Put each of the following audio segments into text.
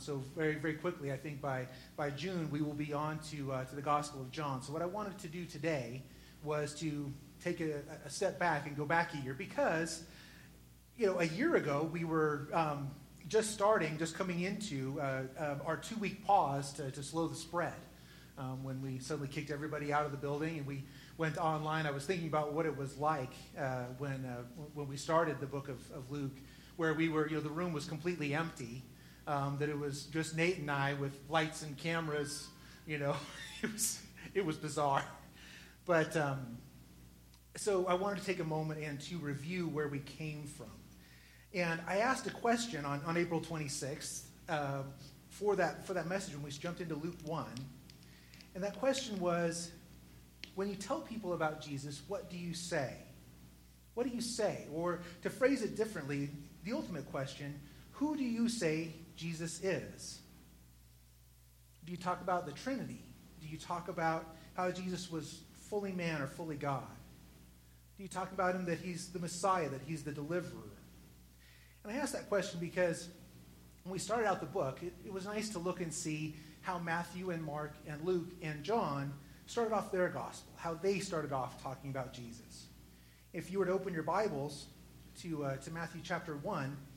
so very, very quickly, I think by, by June, we will be on to, uh, to the Gospel of John. So what I wanted to do today was to take a, a step back and go back a year because, you know, a year ago we were um, just starting, just coming into uh, uh, our two-week pause to, to slow the spread. Um, when we suddenly kicked everybody out of the building and we went online, I was thinking about what it was like uh, when, uh, when we started the book of, of Luke, where we were, you know, the room was completely empty um, that it was just Nate and I with lights and cameras. You know, it was it was bizarre. But um, so I wanted to take a moment and to review where we came from. And I asked a question on, on April 26th uh, for, that, for that message when we jumped into Luke 1. And that question was when you tell people about Jesus, what do you say? What do you say? Or to phrase it differently, the ultimate question who do you say Jesus is? Do you talk about the Trinity? Do you talk about how Jesus was fully man or fully God? Do you talk about him that he's the Messiah, that he's the deliverer? And I ask that question because when we started out the book, it, it was nice to look and see how Matthew and Mark and Luke and John started off their gospel, how they started off talking about Jesus. If you were to open your Bibles to, uh, to Matthew chapter 1, the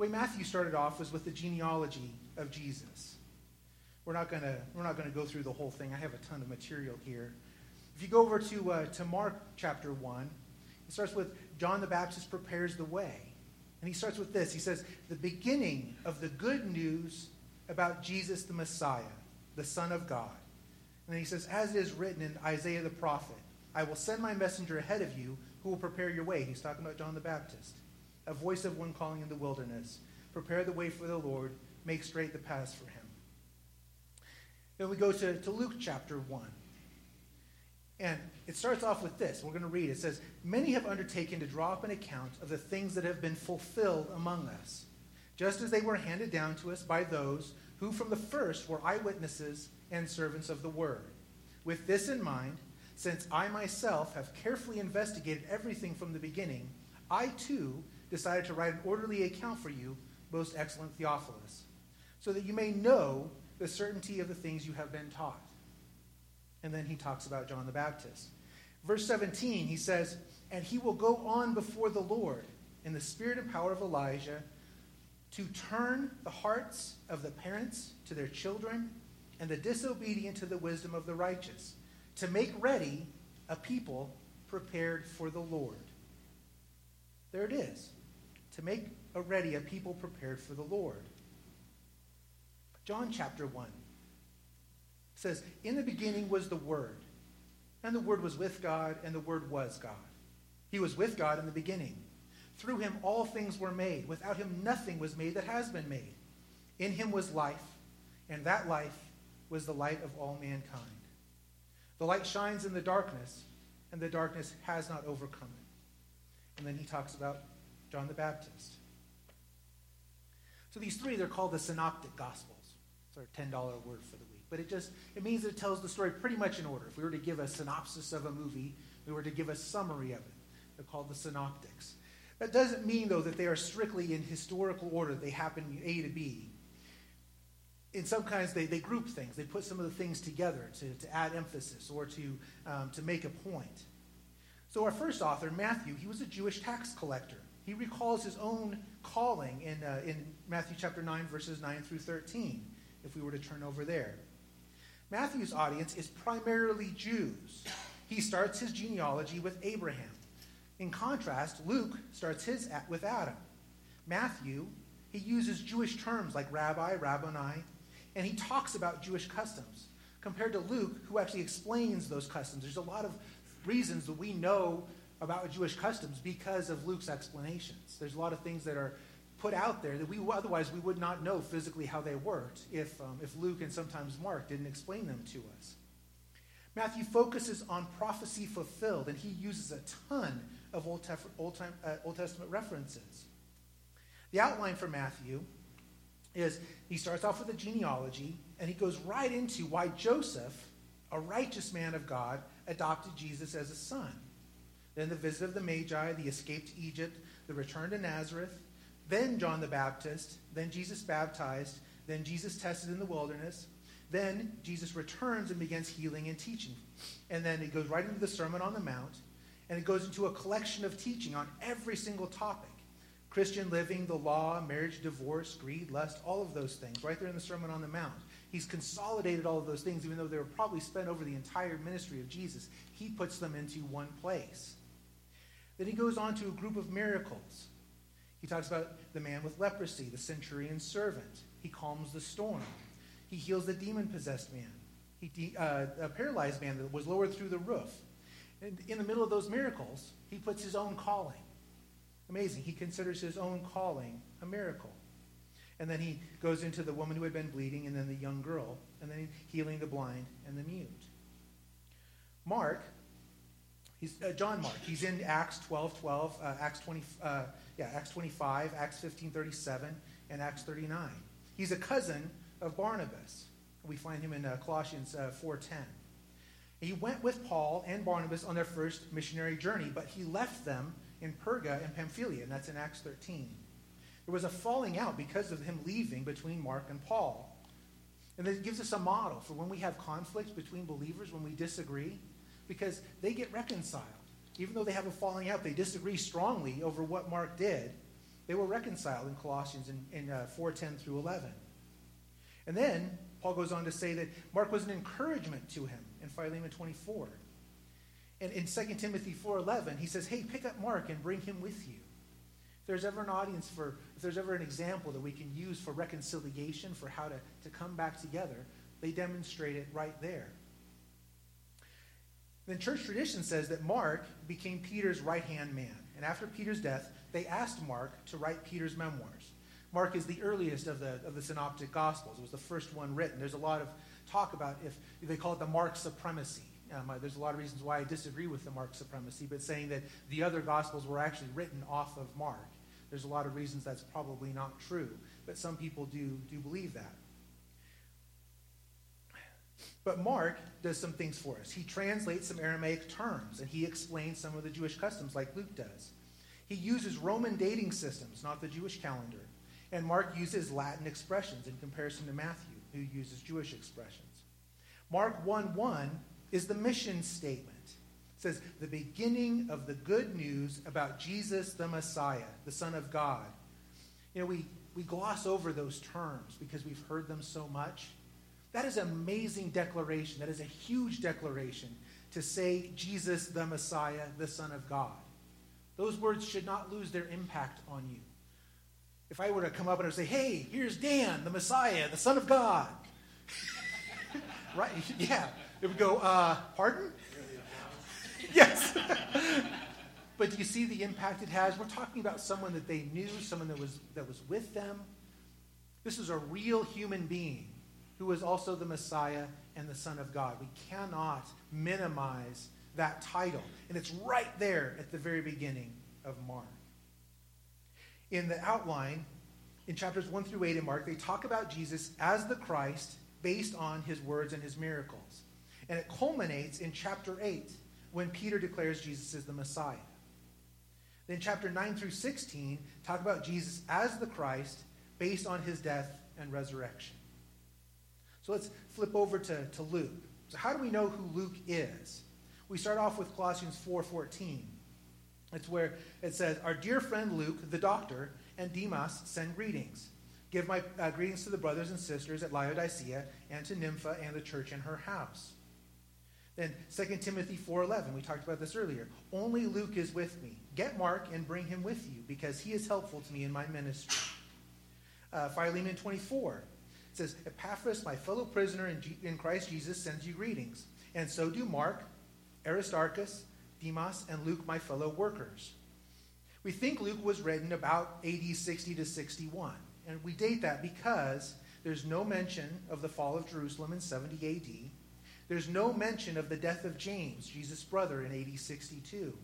way Matthew started off was with the genealogy of Jesus. We're not going to we're not going to go through the whole thing. I have a ton of material here. If you go over to uh, to Mark chapter one, it starts with John the Baptist prepares the way, and he starts with this. He says the beginning of the good news about Jesus the Messiah, the Son of God. And then he says, as it is written in Isaiah the prophet, I will send my messenger ahead of you who will prepare your way. He's talking about John the Baptist a voice of one calling in the wilderness. Prepare the way for the Lord, make straight the paths for him. Then we go to, to Luke chapter 1. And it starts off with this. We're going to read. It says, Many have undertaken to draw up an account of the things that have been fulfilled among us, just as they were handed down to us by those who from the first were eyewitnesses and servants of the word. With this in mind, since I myself have carefully investigated everything from the beginning, I too decided to write an orderly account for you, most excellent Theophilus, so that you may know the certainty of the things you have been taught. And then he talks about John the Baptist. Verse 17, he says, And he will go on before the Lord in the spirit and power of Elijah to turn the hearts of the parents to their children and the disobedient to the wisdom of the righteous, to make ready a people prepared for the Lord. There it is to make ready a people prepared for the Lord. John chapter 1 says, In the beginning was the Word, and the Word was with God, and the Word was God. He was with God in the beginning. Through him all things were made. Without him nothing was made that has been made. In him was life, and that life was the light of all mankind. The light shines in the darkness, and the darkness has not overcome it. And then he talks about John the Baptist. So these three, they're called the synoptic gospels. It's our $10 word for the week. But it just, it means it tells the story pretty much in order. If we were to give a synopsis of a movie, we were to give a summary of it. They're called the synoptics. That doesn't mean, though, that they are strictly in historical order. They happen A to B. In some kinds, they, they group things. They put some of the things together to, to add emphasis or to, um, to make a point. So our first author, Matthew, he was a Jewish tax collector. He recalls his own calling in, uh, in Matthew chapter 9, verses 9 through 13, if we were to turn over there. Matthew's audience is primarily Jews. He starts his genealogy with Abraham. In contrast, Luke starts his at, with Adam. Matthew, he uses Jewish terms like rabbi, rabboni, and he talks about Jewish customs. Compared to Luke, who actually explains those customs. There's a lot of reasons that we know about Jewish customs because of Luke's explanations. There's a lot of things that are put out there that we otherwise we would not know physically how they worked if, um, if Luke and sometimes Mark didn't explain them to us. Matthew focuses on prophecy fulfilled, and he uses a ton of Old, Tef- Old, time, uh, Old Testament references. The outline for Matthew is he starts off with a genealogy, and he goes right into why Joseph, a righteous man of God, adopted Jesus as a son then the visit of the Magi, the escape to Egypt, the return to Nazareth, then John the Baptist, then Jesus baptized, Then Jesus tested in the wilderness. Then Jesus returns and begins healing and teaching. And then it goes right into the Sermon on the Mount, and it goes into a collection of teaching on every single topic Christian living, the law, marriage, divorce, greed, lust, all of those things, right there in the Sermon on the Mount. He's consolidated all of those things, even though they were probably spent over the entire ministry of Jesus. He puts them into one place. Then he goes on to a group of miracles. He talks about the man with leprosy, the centurion's servant. He calms the storm. He heals the demon possessed man, he de- uh, a paralyzed man that was lowered through the roof. And in the middle of those miracles, he puts his own calling. Amazing. He considers his own calling a miracle. And then he goes into the woman who had been bleeding, and then the young girl, and then healing the blind and the mute. Mark, he's uh, John Mark. He's in Acts 12, 12, uh, Acts 20, uh, yeah, Acts 25, Acts 15, 37, and Acts 39. He's a cousin of Barnabas. We find him in uh, Colossians uh, 4.10. He went with Paul and Barnabas on their first missionary journey, but he left them in Perga and Pamphylia, and that's in Acts 13. There was a falling out because of him leaving between Mark and Paul. And it gives us a model for when we have conflicts between believers, when we disagree, because they get reconciled. Even though they have a falling out, they disagree strongly over what Mark did. They were reconciled in Colossians in, in uh, 4.10 through 11. And then Paul goes on to say that Mark was an encouragement to him in Philemon 24. And in 2 Timothy 4.11, he says, hey, pick up Mark and bring him with you. If there's ever an audience for, if there's ever an example that we can use for reconciliation, for how to, to come back together, they demonstrate it right there. Then church tradition says that Mark became Peter's right hand man. And after Peter's death, they asked Mark to write Peter's memoirs. Mark is the earliest of the, of the synoptic gospels. It was the first one written. There's a lot of talk about if they call it the Mark supremacy. Um, there's a lot of reasons why I disagree with the Mark supremacy, but saying that the other Gospels were actually written off of Mark. There's a lot of reasons that's probably not true, but some people do, do believe that. But Mark does some things for us. He translates some Aramaic terms, and he explains some of the Jewish customs like Luke does. He uses Roman dating systems, not the Jewish calendar. And Mark uses Latin expressions in comparison to Matthew, who uses Jewish expressions. Mark 1 1 is the mission statement. It says, the beginning of the good news about Jesus the Messiah, the Son of God. You know, we, we gloss over those terms because we've heard them so much. That is an amazing declaration. That is a huge declaration to say Jesus the Messiah, the Son of God. Those words should not lose their impact on you. If I were to come up and say, hey, here's Dan, the Messiah, the Son of God. right? Yeah. It would go, uh, pardon? yes. but do you see the impact it has? We're talking about someone that they knew, someone that was, that was with them. This is a real human being who was also the Messiah and the Son of God. We cannot minimize that title. And it's right there at the very beginning of Mark. In the outline, in chapters 1 through 8 in Mark, they talk about Jesus as the Christ based on his words and his miracles. And it culminates in chapter 8 when Peter declares Jesus is the Messiah. Then chapter 9 through 16 talk about Jesus as the Christ based on his death and resurrection. So let's flip over to, to Luke. So how do we know who Luke is? We start off with Colossians 4:14. It's where it says, "Our dear friend Luke, the doctor, and Demas send greetings. Give my uh, greetings to the brothers and sisters at Laodicea and to Nympha and the church in her house." Then 2 Timothy 4:11, we talked about this earlier. Only Luke is with me. Get Mark and bring him with you because he is helpful to me in my ministry. Uh, Philemon 24 says, Epaphras, my fellow prisoner in, G- in Christ Jesus, sends you greetings. And so do Mark, Aristarchus, Demas, and Luke, my fellow workers. We think Luke was written about AD 60 to 61. And we date that because there's no mention of the fall of Jerusalem in 70 AD. There's no mention of the death of James, Jesus' brother, in AD 62.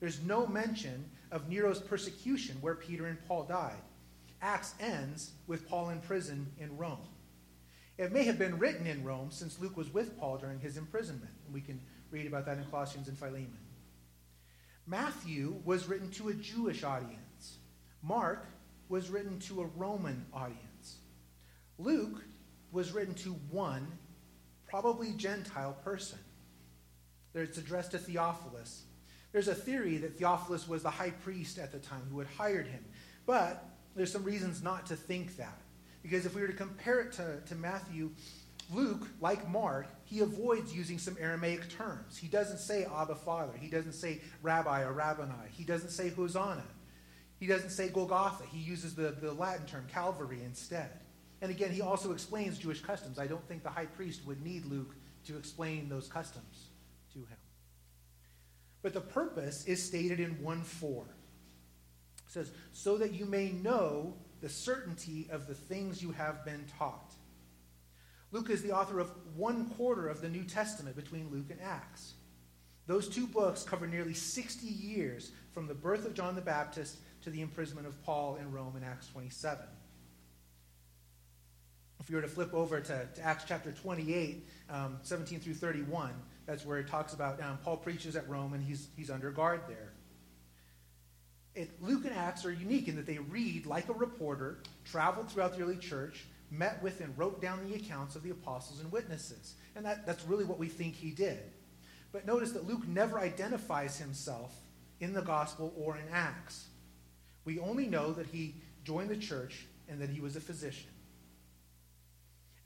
There's no mention of Nero's persecution where Peter and Paul died. Acts ends with Paul in prison in Rome. It may have been written in Rome since Luke was with Paul during his imprisonment. And we can read about that in Colossians and Philemon. Matthew was written to a Jewish audience. Mark was written to a Roman audience. Luke was written to one, probably Gentile person. It's addressed to Theophilus. There's a theory that Theophilus was the high priest at the time who had hired him. But there's some reasons not to think that. Because if we were to compare it to, to Matthew, Luke, like Mark, he avoids using some Aramaic terms. He doesn't say Abba Father. He doesn't say Rabbi or Rabboni. He doesn't say Hosanna. He doesn't say Golgotha. He uses the, the Latin term Calvary instead. And again, he also explains Jewish customs. I don't think the high priest would need Luke to explain those customs to him. But the purpose is stated in 1 4. It says, So that you may know the certainty of the things you have been taught. Luke is the author of one quarter of the New Testament between Luke and Acts. Those two books cover nearly 60 years from the birth of John the Baptist to the imprisonment of Paul in Rome in Acts 27. If you were to flip over to, to Acts chapter 28, um, 17 through 31, that's where it talks about um, Paul preaches at Rome and he's, he's under guard there. It, Luke and Acts are unique in that they read like a reporter, traveled throughout the early church, met with and wrote down the accounts of the apostles and witnesses. And that, that's really what we think he did. But notice that Luke never identifies himself in the gospel or in Acts. We only know that he joined the church and that he was a physician.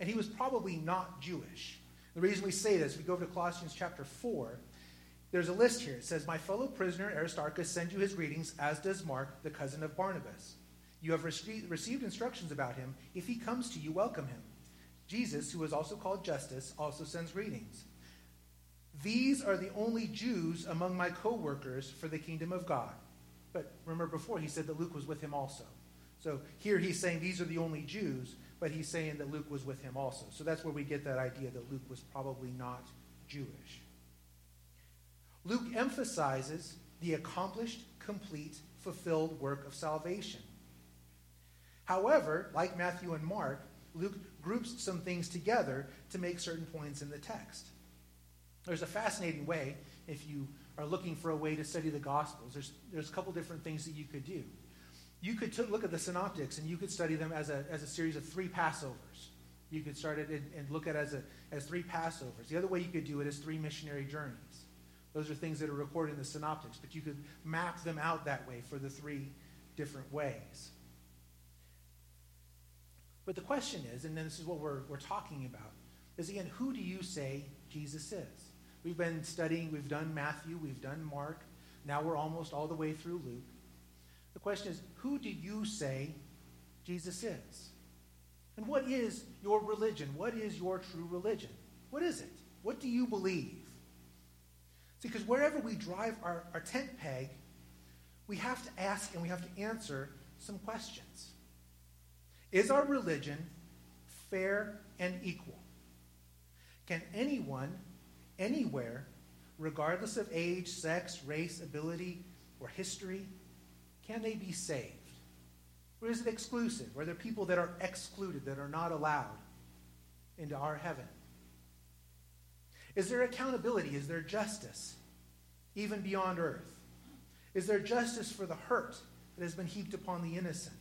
And he was probably not Jewish. The reason we say this, we go to Colossians chapter 4. There's a list here. It says, My fellow prisoner Aristarchus sends you his greetings, as does Mark, the cousin of Barnabas. You have received instructions about him. If he comes to you, welcome him. Jesus, who is also called Justus, also sends greetings. These are the only Jews among my co workers for the kingdom of God. But remember before, he said that Luke was with him also. So here he's saying these are the only Jews, but he's saying that Luke was with him also. So that's where we get that idea that Luke was probably not Jewish. Luke emphasizes the accomplished, complete, fulfilled work of salvation. However, like Matthew and Mark, Luke groups some things together to make certain points in the text. There's a fascinating way, if you are looking for a way to study the Gospels, there's, there's a couple different things that you could do. You could t- look at the synoptics and you could study them as a, as a series of three Passovers. You could start it and, and look at it as, a, as three Passovers. The other way you could do it is three missionary journeys. Those are things that are recorded in the synoptics, but you could map them out that way for the three different ways. But the question is, and this is what we're, we're talking about, is again, who do you say Jesus is? We've been studying, we've done Matthew, we've done Mark, now we're almost all the way through Luke. The question is, who do you say Jesus is? And what is your religion? What is your true religion? What is it? What do you believe? Because wherever we drive our, our tent peg, we have to ask and we have to answer some questions. Is our religion fair and equal? Can anyone, anywhere, regardless of age, sex, race, ability, or history, can they be saved? Or is it exclusive? Are there people that are excluded, that are not allowed into our heaven? Is there accountability? Is there justice, even beyond earth? Is there justice for the hurt that has been heaped upon the innocent?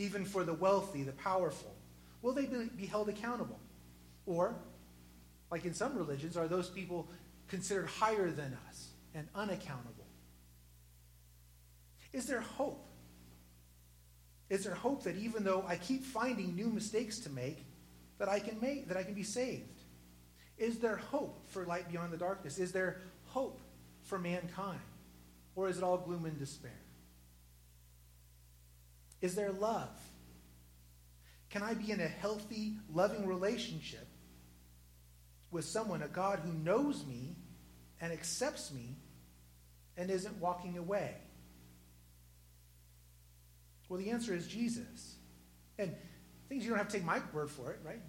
even for the wealthy, the powerful? Will they be held accountable? Or, like in some religions, are those people considered higher than us and unaccountable? Is there hope? Is there hope that even though I keep finding new mistakes to make, that I can make, that I can be saved? Is there hope for light beyond the darkness? Is there hope for mankind? Or is it all gloom and despair? Is there love? Can I be in a healthy, loving relationship with someone, a God who knows me and accepts me and isn't walking away? Well, the answer is Jesus. And things you don't have to take my word for it, right?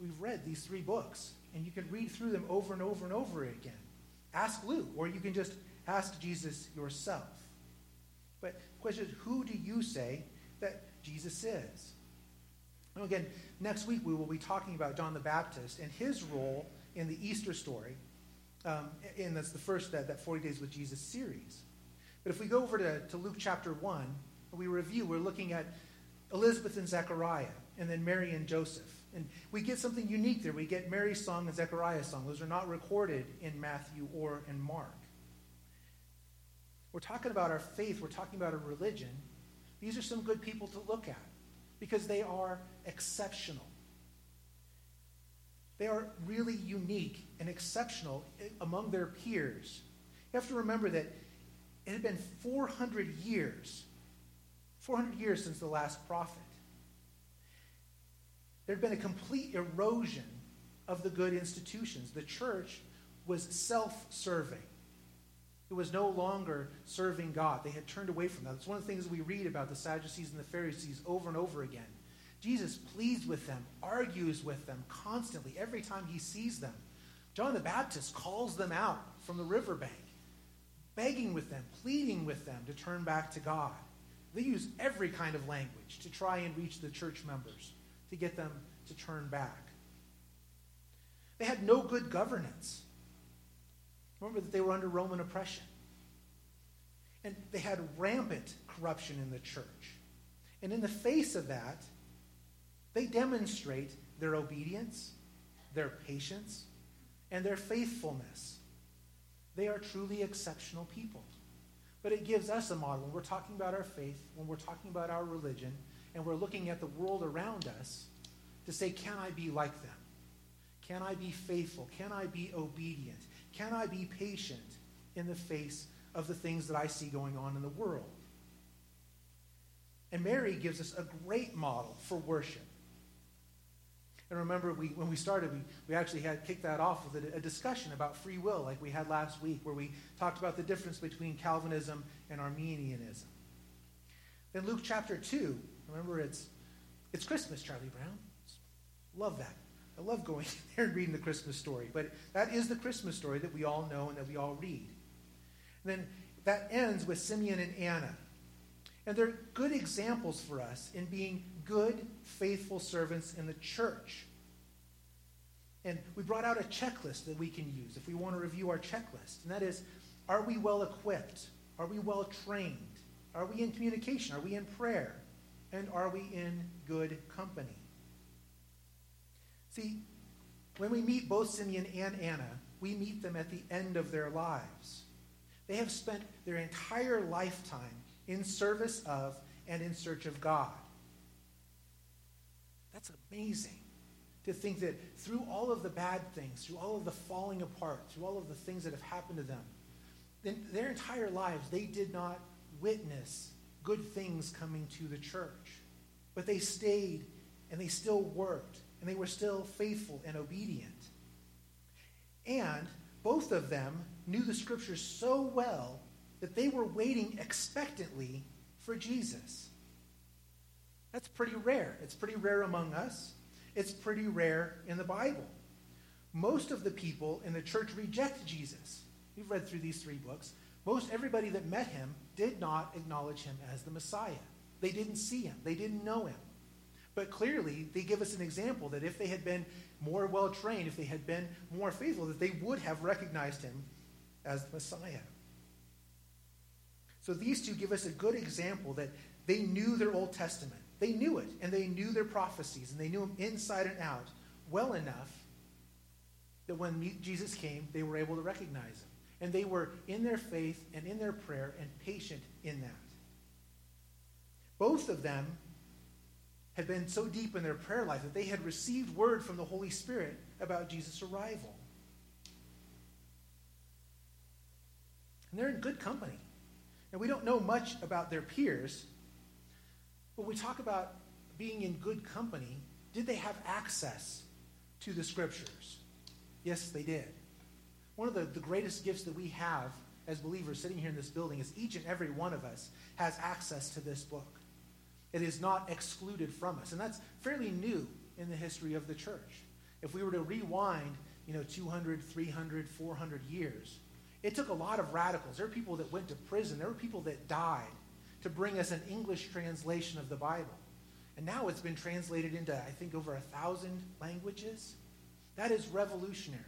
We've read these three books, and you can read through them over and over and over again. Ask Luke, or you can just ask Jesus yourself. But the question is, who do you say that Jesus is. And again, next week we will be talking about John the Baptist and his role in the Easter story. Um, and that's the first that, that 40 Days with Jesus series. But if we go over to, to Luke chapter 1, we review, we're looking at Elizabeth and Zechariah and then Mary and Joseph. And we get something unique there. We get Mary's song and Zechariah's song. Those are not recorded in Matthew or in Mark. We're talking about our faith, we're talking about a religion. These are some good people to look at because they are exceptional. They are really unique and exceptional among their peers. You have to remember that it had been 400 years, 400 years since the last prophet. There had been a complete erosion of the good institutions. The church was self serving. It was no longer serving God. They had turned away from that. It's one of the things we read about the Sadducees and the Pharisees over and over again. Jesus pleads with them, argues with them constantly every time he sees them. John the Baptist calls them out from the riverbank, begging with them, pleading with them to turn back to God. They use every kind of language to try and reach the church members, to get them to turn back. They had no good governance. Remember that they were under Roman oppression. And they had rampant corruption in the church. And in the face of that, they demonstrate their obedience, their patience, and their faithfulness. They are truly exceptional people. But it gives us a model when we're talking about our faith, when we're talking about our religion, and we're looking at the world around us to say, can I be like them? Can I be faithful? Can I be obedient? Can I be patient in the face of the things that I see going on in the world? And Mary gives us a great model for worship. And remember, we, when we started, we, we actually had kicked that off with a, a, discussion about free will, like we had last week, where we talked about the difference between Calvinism and Arminianism. Then Luke chapter 2, remember, it's, it's Christmas, Charlie Brown. Love that. I love going there and reading the Christmas story. But that is the Christmas story that we all know and that we all read. And then that ends with Simeon and Anna. And they're good examples for us in being good, faithful servants in the church. And we brought out a checklist that we can use if we want to review our checklist. And that is are we well equipped? Are we well trained? Are we in communication? Are we in prayer? And are we in good company? See, when we meet both Simeon and Anna, we meet them at the end of their lives. They have spent their entire lifetime in service of and in search of God. That's amazing to think that through all of the bad things, through all of the falling apart, through all of the things that have happened to them, in their entire lives, they did not witness good things coming to the church. But they stayed and they still worked and they were still faithful and obedient. And both of them knew the scriptures so well that they were waiting expectantly for Jesus. That's pretty rare. It's pretty rare among us. It's pretty rare in the Bible. Most of the people in the church reject Jesus. We've read through these three books. Most everybody that met him did not acknowledge him as the Messiah. They didn't see him, they didn't know him. But clearly, they give us an example that if they had been more well trained, if they had been more faithful, that they would have recognized him as the Messiah. So these two give us a good example that they knew their Old Testament. They knew it, and they knew their prophecies, and they knew them inside and out well enough that when Jesus came, they were able to recognize him. And they were in their faith and in their prayer and patient in that. Both of them had been so deep in their prayer life that they had received word from the Holy Spirit about Jesus' arrival. And they're in good company. And we don't know much about their peers, but we talk about being in good company. Did they have access to the scriptures? Yes, they did. One of the, the greatest gifts that we have as believers sitting here in this building is each and every one of us has access to this book. It is not excluded from us. And that's fairly new in the history of the church. If we were to rewind, you know, 200, 300, 400 years, it took a lot of radicals. There were people that went to prison. There were people that died to bring us an English translation of the Bible. And now it's been translated into, I think, over a thousand languages. That is revolutionary.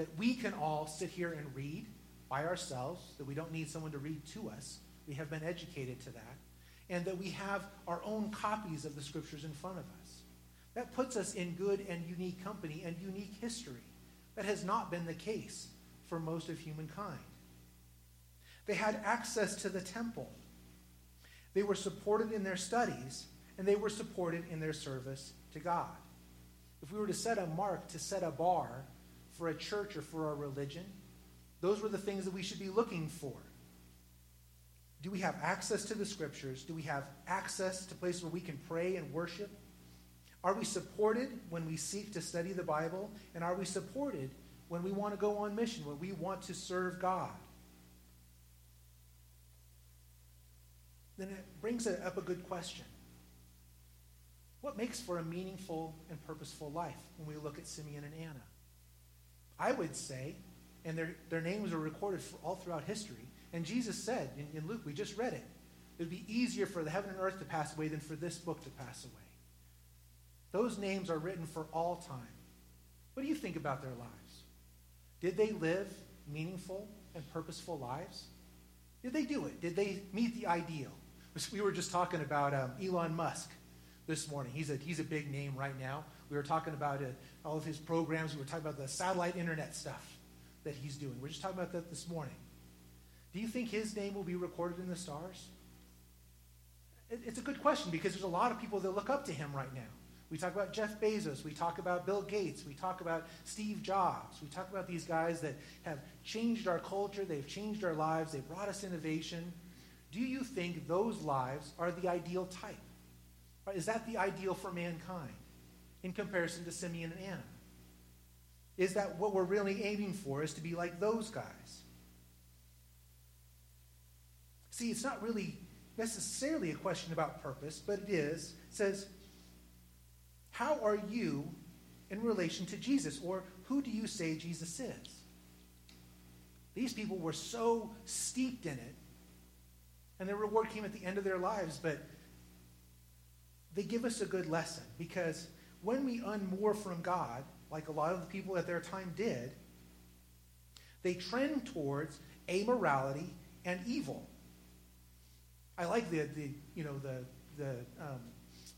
That we can all sit here and read by ourselves, that we don't need someone to read to us. We have been educated to that and that we have our own copies of the scriptures in front of us. That puts us in good and unique company and unique history. That has not been the case for most of humankind. They had access to the temple. They were supported in their studies, and they were supported in their service to God. If we were to set a mark, to set a bar for a church or for a religion, those were the things that we should be looking for. Do we have access to the scriptures? Do we have access to places where we can pray and worship? Are we supported when we seek to study the Bible? And are we supported when we want to go on mission, when we want to serve God? Then it brings up a good question. What makes for a meaningful and purposeful life when we look at Simeon and Anna? I would say, and their, their names are recorded for all throughout history, and Jesus said in, in Luke, we just read it, it would be easier for the heaven and earth to pass away than for this book to pass away. Those names are written for all time. What do you think about their lives? Did they live meaningful and purposeful lives? Did they do it? Did they meet the ideal? We were just talking about um, Elon Musk this morning. He's a, he's a big name right now. We were talking about it, all of his programs. We were talking about the satellite internet stuff that he's doing. We are just talking about that this morning. Do you think his name will be recorded in the stars? It, it's a good question because there's a lot of people that look up to him right now. We talk about Jeff Bezos. We talk about Bill Gates. We talk about Steve Jobs. We talk about these guys that have changed our culture. They've changed our lives. They've brought us innovation. Do you think those lives are the ideal type? Is that the ideal for mankind in comparison to Simeon and Anna? Is that what we're really aiming for, is to be like those guys? See, it's not really necessarily a question about purpose, but it is. It says, How are you in relation to Jesus? Or who do you say Jesus is? These people were so steeped in it, and their reward came at the end of their lives, but they give us a good lesson because when we unmoor from God, like a lot of the people at their time did, they trend towards amorality and evil. I like the, the you know the the um,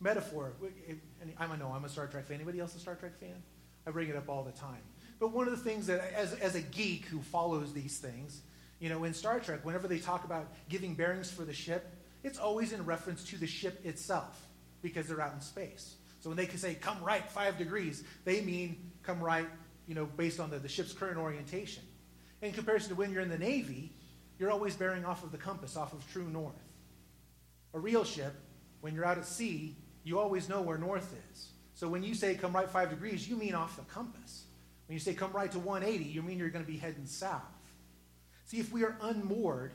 metaphor. I know I'm a Star Trek fan. Anybody else a Star Trek fan? I bring it up all the time. But one of the things that, as, as a geek who follows these things, you know, in Star Trek, whenever they talk about giving bearings for the ship, it's always in reference to the ship itself because they're out in space. So when they can say, come right five degrees, they mean come right, you know, based on the, the ship's current orientation. In comparison to when you're in the Navy, you're always bearing off of the compass, off of true north. A real ship, when you're out at sea, you always know where north is. So when you say come right five degrees, you mean off the compass. When you say come right to 180, you mean you're going to be heading south. See, if we are unmoored,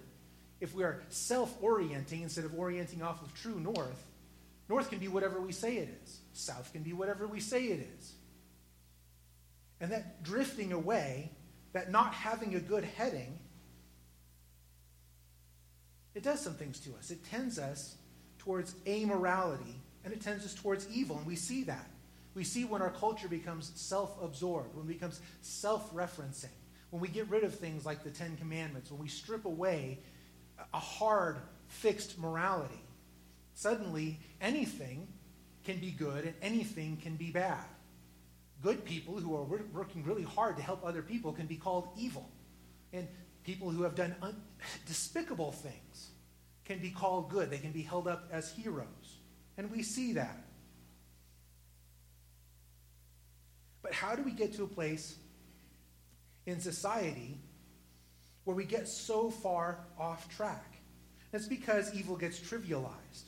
if we are self orienting instead of orienting off of true north, north can be whatever we say it is, south can be whatever we say it is. And that drifting away, that not having a good heading, it does some things to us. It tends us towards amorality and it tends us towards evil, and we see that. We see when our culture becomes self absorbed, when it becomes self referencing, when we get rid of things like the Ten Commandments, when we strip away a hard, fixed morality. Suddenly, anything can be good and anything can be bad. Good people who are working really hard to help other people can be called evil. And people who have done un- despicable things can be called good. They can be held up as heroes. And we see that. But how do we get to a place in society where we get so far off track? That's because evil gets trivialized.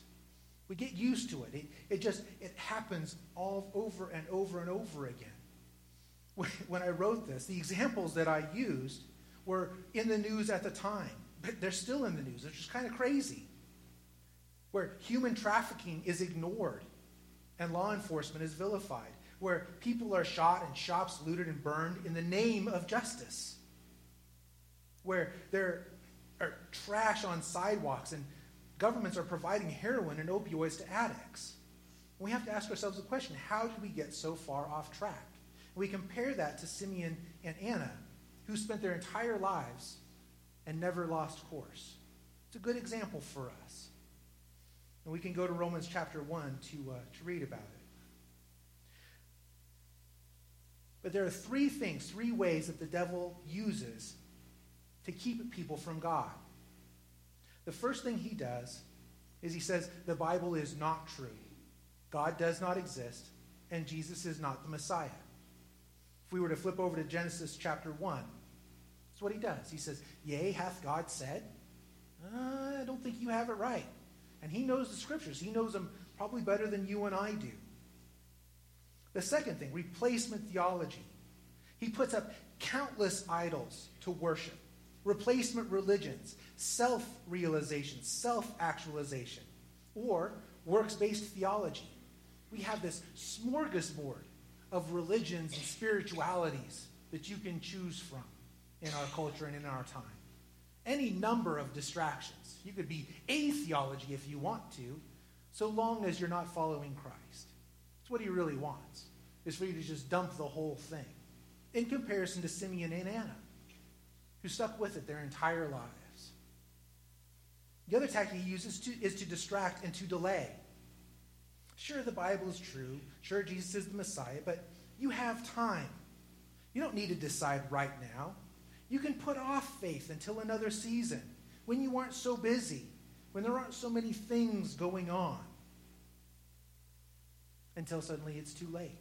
We get used to it. It, it just it happens all over and over and over again. When I wrote this, the examples that I used were in the news at the time, but they're still in the news. It's just kind of crazy. Where human trafficking is ignored and law enforcement is vilified. Where people are shot and shops looted and burned in the name of justice. Where there are trash on sidewalks and governments are providing heroin and opioids to addicts. We have to ask ourselves the question how did we get so far off track? we compare that to Simeon and Anna, who spent their entire lives and never lost course. It's a good example for us. And we can go to Romans chapter 1 to, uh, to read about it. But there are three things, three ways that the devil uses to keep people from God. The first thing he does is he says the Bible is not true. God does not exist, and Jesus is not the Messiah. If we were to flip over to Genesis chapter 1, that's what he does. He says, Yea, hath God said? Uh, I don't think you have it right. And he knows the scriptures. He knows them probably better than you and I do. The second thing, replacement theology. He puts up countless idols to worship, replacement religions, self realization, self actualization, or works based theology. We have this smorgasbord of religions and spiritualities that you can choose from in our culture and in our time. Any number of distractions. You could be a theology if you want to, so long as you're not following Christ. It's what he really wants, is for you to just dump the whole thing. In comparison to Simeon and Anna, who stuck with it their entire lives. The other tactic he uses to, is to distract and to delay. Sure, the Bible is true. Sure, Jesus is the Messiah, but you have time. You don't need to decide right now. You can put off faith until another season when you aren't so busy, when there aren't so many things going on, until suddenly it's too late.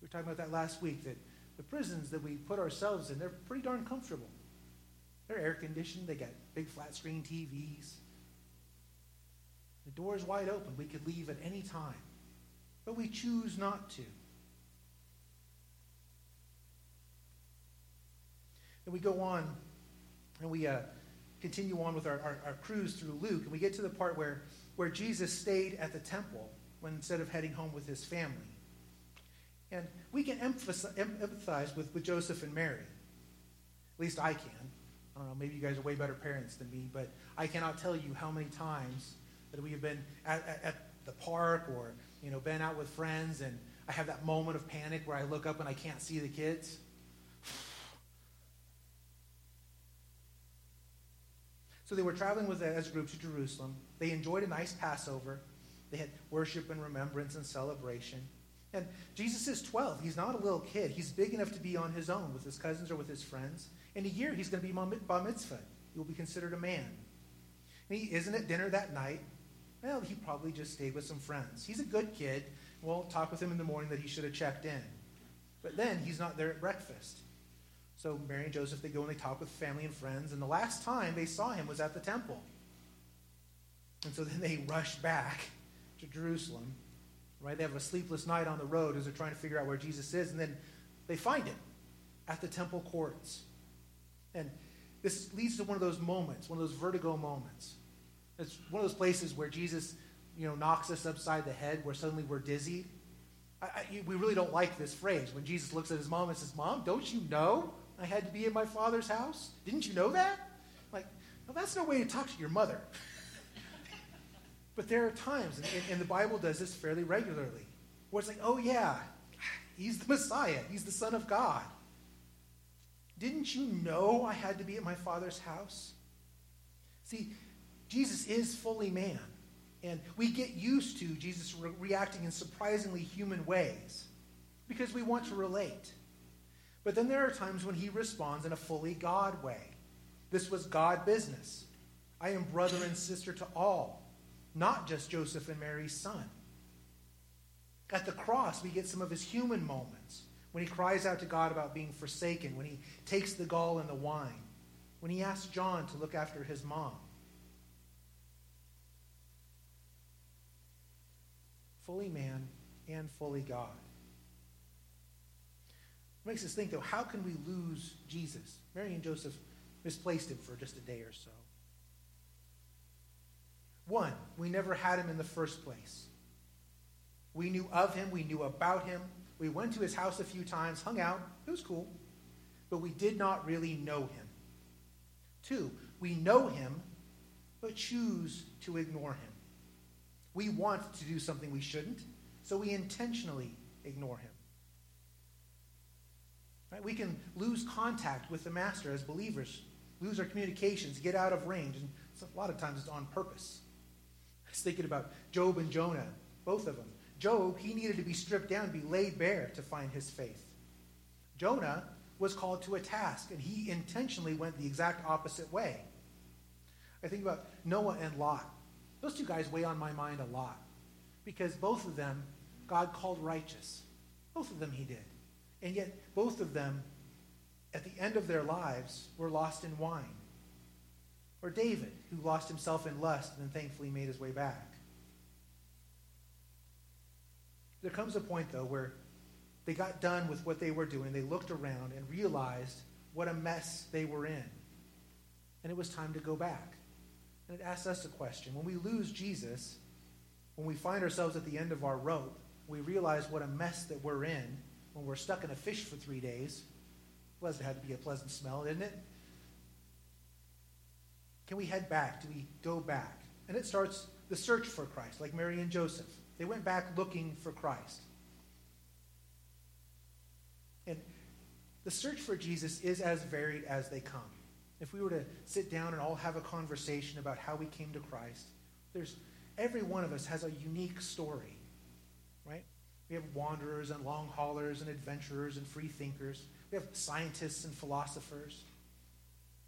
We were talking about that last week that the prisons that we put ourselves in, they're pretty darn comfortable. They're air conditioned, they got big flat screen TVs. The door is wide open. We could leave at any time. But we choose not to. And we go on and we uh, continue on with our, our, our, cruise through Luke. And we get to the part where, where Jesus stayed at the temple when instead of heading home with his family. And we can empathize with, with Joseph and Mary. At least I can. I don't know, maybe you guys are way better parents than me, but I cannot tell you how many times that we have been at, at, at the park or you know been out with friends and I have that moment of panic where I look up and I can't see the kids. So they were traveling with as a group to Jerusalem. They enjoyed a nice Passover. They had worship and remembrance and celebration. And Jesus is 12. He's not a little kid. He's big enough to be on his own with his cousins or with his friends. In a year, he's going to be bar mitzvah. He will be considered a man. And he isn't at dinner that night. Well, he probably just stayed with some friends. He's a good kid. We'll talk with him in the morning that he should have checked in. But then he's not there at breakfast. So Mary and Joseph, they go and they talk with family and friends. And the last time they saw him was at the temple. And so then they rush back to Jerusalem. Right? They have a sleepless night on the road as they're trying to figure out where Jesus is. And then they find him at the temple courts. And this leads to one of those moments, one of those vertigo moments it's one of those places where Jesus, you know, knocks us upside the head, where suddenly we're dizzy. I, I, we really don't like this phrase when Jesus looks at his mom and says, "Mom, don't you know I had to be in my father's house? Didn't you know that?" Like, that's no way to talk to your mother. but there are times, and, and the Bible does this fairly regularly, where it's like, "Oh yeah, he's the Messiah. He's the Son of God." Didn't you know I had to be at my father's house? See, Jesus is fully man. And we get used to Jesus re- reacting in surprisingly human ways because we want to relate. But then there are times when he responds in a fully God way. This was God business. I am brother and sister to all, not just Joseph and Mary's son. At the cross, we get some of his human moments when he cries out to God about being forsaken, when he takes the gall and the wine, when he asks John to look after his mom. fully man and fully God. It makes us think, though, how can we lose Jesus? Mary and Joseph misplaced him for just a day or so. One, we never had him in the first place. We knew of him, we knew about him. We went to his house a few times, hung out, it was cool, but we did not really know him. Two, we know him, but choose to ignore him. We want to do something we shouldn't, so we intentionally ignore him. Right? We can lose contact with the master as believers, lose our communications, get out of range, and a lot of times it's on purpose. Was thinking about Job and Jonah, both of them. Job, he needed to be stripped down, be laid bare to find his faith. Jonah was called to a task, and he intentionally went the exact opposite way. I think about Noah and Lot. Those two guys weigh on my mind a lot because both of them God called righteous. Both of them he did. And yet, both of them, at the end of their lives, were lost in wine. Or David, who lost himself in lust and then thankfully made his way back. There comes a point, though, where they got done with what they were doing. They looked around and realized what a mess they were in. And it was time to go back. And it asks us a question. When we lose Jesus, when we find ourselves at the end of our rope, we realize what a mess that we're in when we're stuck in a fish for three days. Pleasant had to be a pleasant smell, didn't it? Can we head back? Do we go back? And it starts the search for Christ, like Mary and Joseph. They went back looking for Christ. And the search for Jesus is as varied as they come. If we were to sit down and all have a conversation about how we came to Christ, there's every one of us has a unique story, right? We have wanderers and long haulers and adventurers and free thinkers. We have scientists and philosophers.